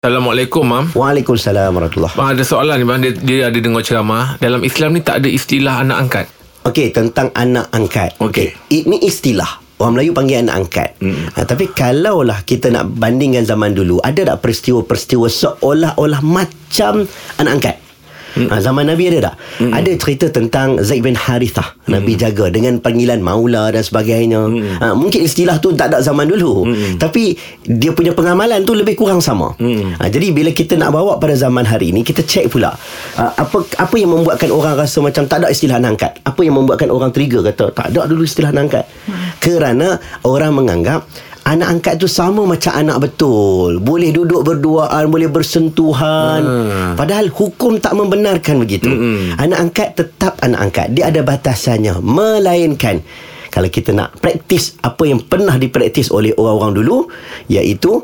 Assalamualaikum, Mam. Waalaikumsalam warahmatullahi Bang ada soalan ni, Bang. Dia, dia ada dengar ceramah. Dalam Islam ni tak ada istilah anak angkat. Okey, tentang anak angkat. Okey. Ini istilah. Orang Melayu panggil anak angkat. Hmm. Ha, tapi kalaulah kita nak bandingkan zaman dulu, ada tak peristiwa-peristiwa seolah-olah macam anak angkat? Hmm. Ha, zaman Nabi ada tak? Hmm. Ada cerita tentang Zaid bin Harithah. Hmm. Nabi jaga dengan panggilan maula dan sebagainya. Hmm. Ha, mungkin istilah tu tak ada zaman dulu. Hmm. Tapi dia punya pengamalan tu lebih kurang sama. Hmm. Ha, jadi bila kita nak bawa pada zaman hari ini, kita cek pula. Ha, apa apa yang membuatkan orang rasa macam tak ada istilah anak angkat? Apa yang membuatkan orang trigger kata tak ada dulu istilah anak angkat? Hmm. Kerana orang menganggap anak angkat tu sama macam anak betul. Boleh duduk berduaan, boleh bersentuhan. Hmm. Padahal hukum tak membenarkan begitu. Hmm. Anak angkat tetap anak angkat. Dia ada batasannya. Melainkan kalau kita nak praktis apa yang pernah dipraktis oleh orang-orang dulu iaitu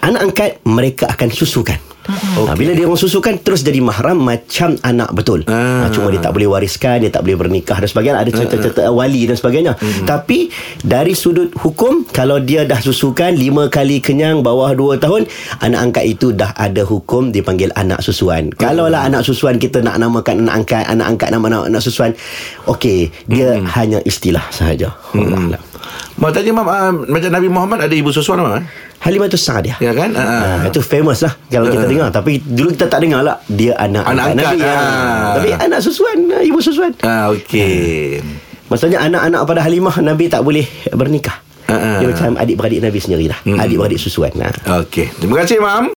anak angkat mereka akan susukan. Okay. Ha, bila dia orang susukan terus jadi mahram macam anak betul. Ah. Ha, cuma dia tak boleh wariskan, dia tak boleh bernikah dan sebagainya. Ada cerita-cerita uh, uh. wali dan sebagainya. Hmm. Tapi dari sudut hukum kalau dia dah susukan lima kali kenyang bawah dua tahun, anak angkat itu dah ada hukum dipanggil anak susuan. Hmm. Kalau lah anak susuan kita nak namakan anak angkat, anak angkat nama anak, anak susuan, okey, dia hmm. hanya istilah sahaja. Hmm. Mak tanya Mam uh, Macam Nabi Muhammad Ada ibu susuan Mam eh? Halimatus Sa'adiyah Ya kan? Uh, Itu famous lah Kalau uh, kita dengar. Tapi dulu kita tak dengar lah. Dia anak Anak angkat Nabi, uh, ya. Tapi anak susuan Ibu susuan. Uh, Okey. Uh. Maksudnya anak-anak pada Halimah Nabi tak boleh bernikah. Uh, uh. Dia macam adik-beradik Nabi sendiri lah uh. Adik-beradik susuan uh. Okey. Terima kasih Mam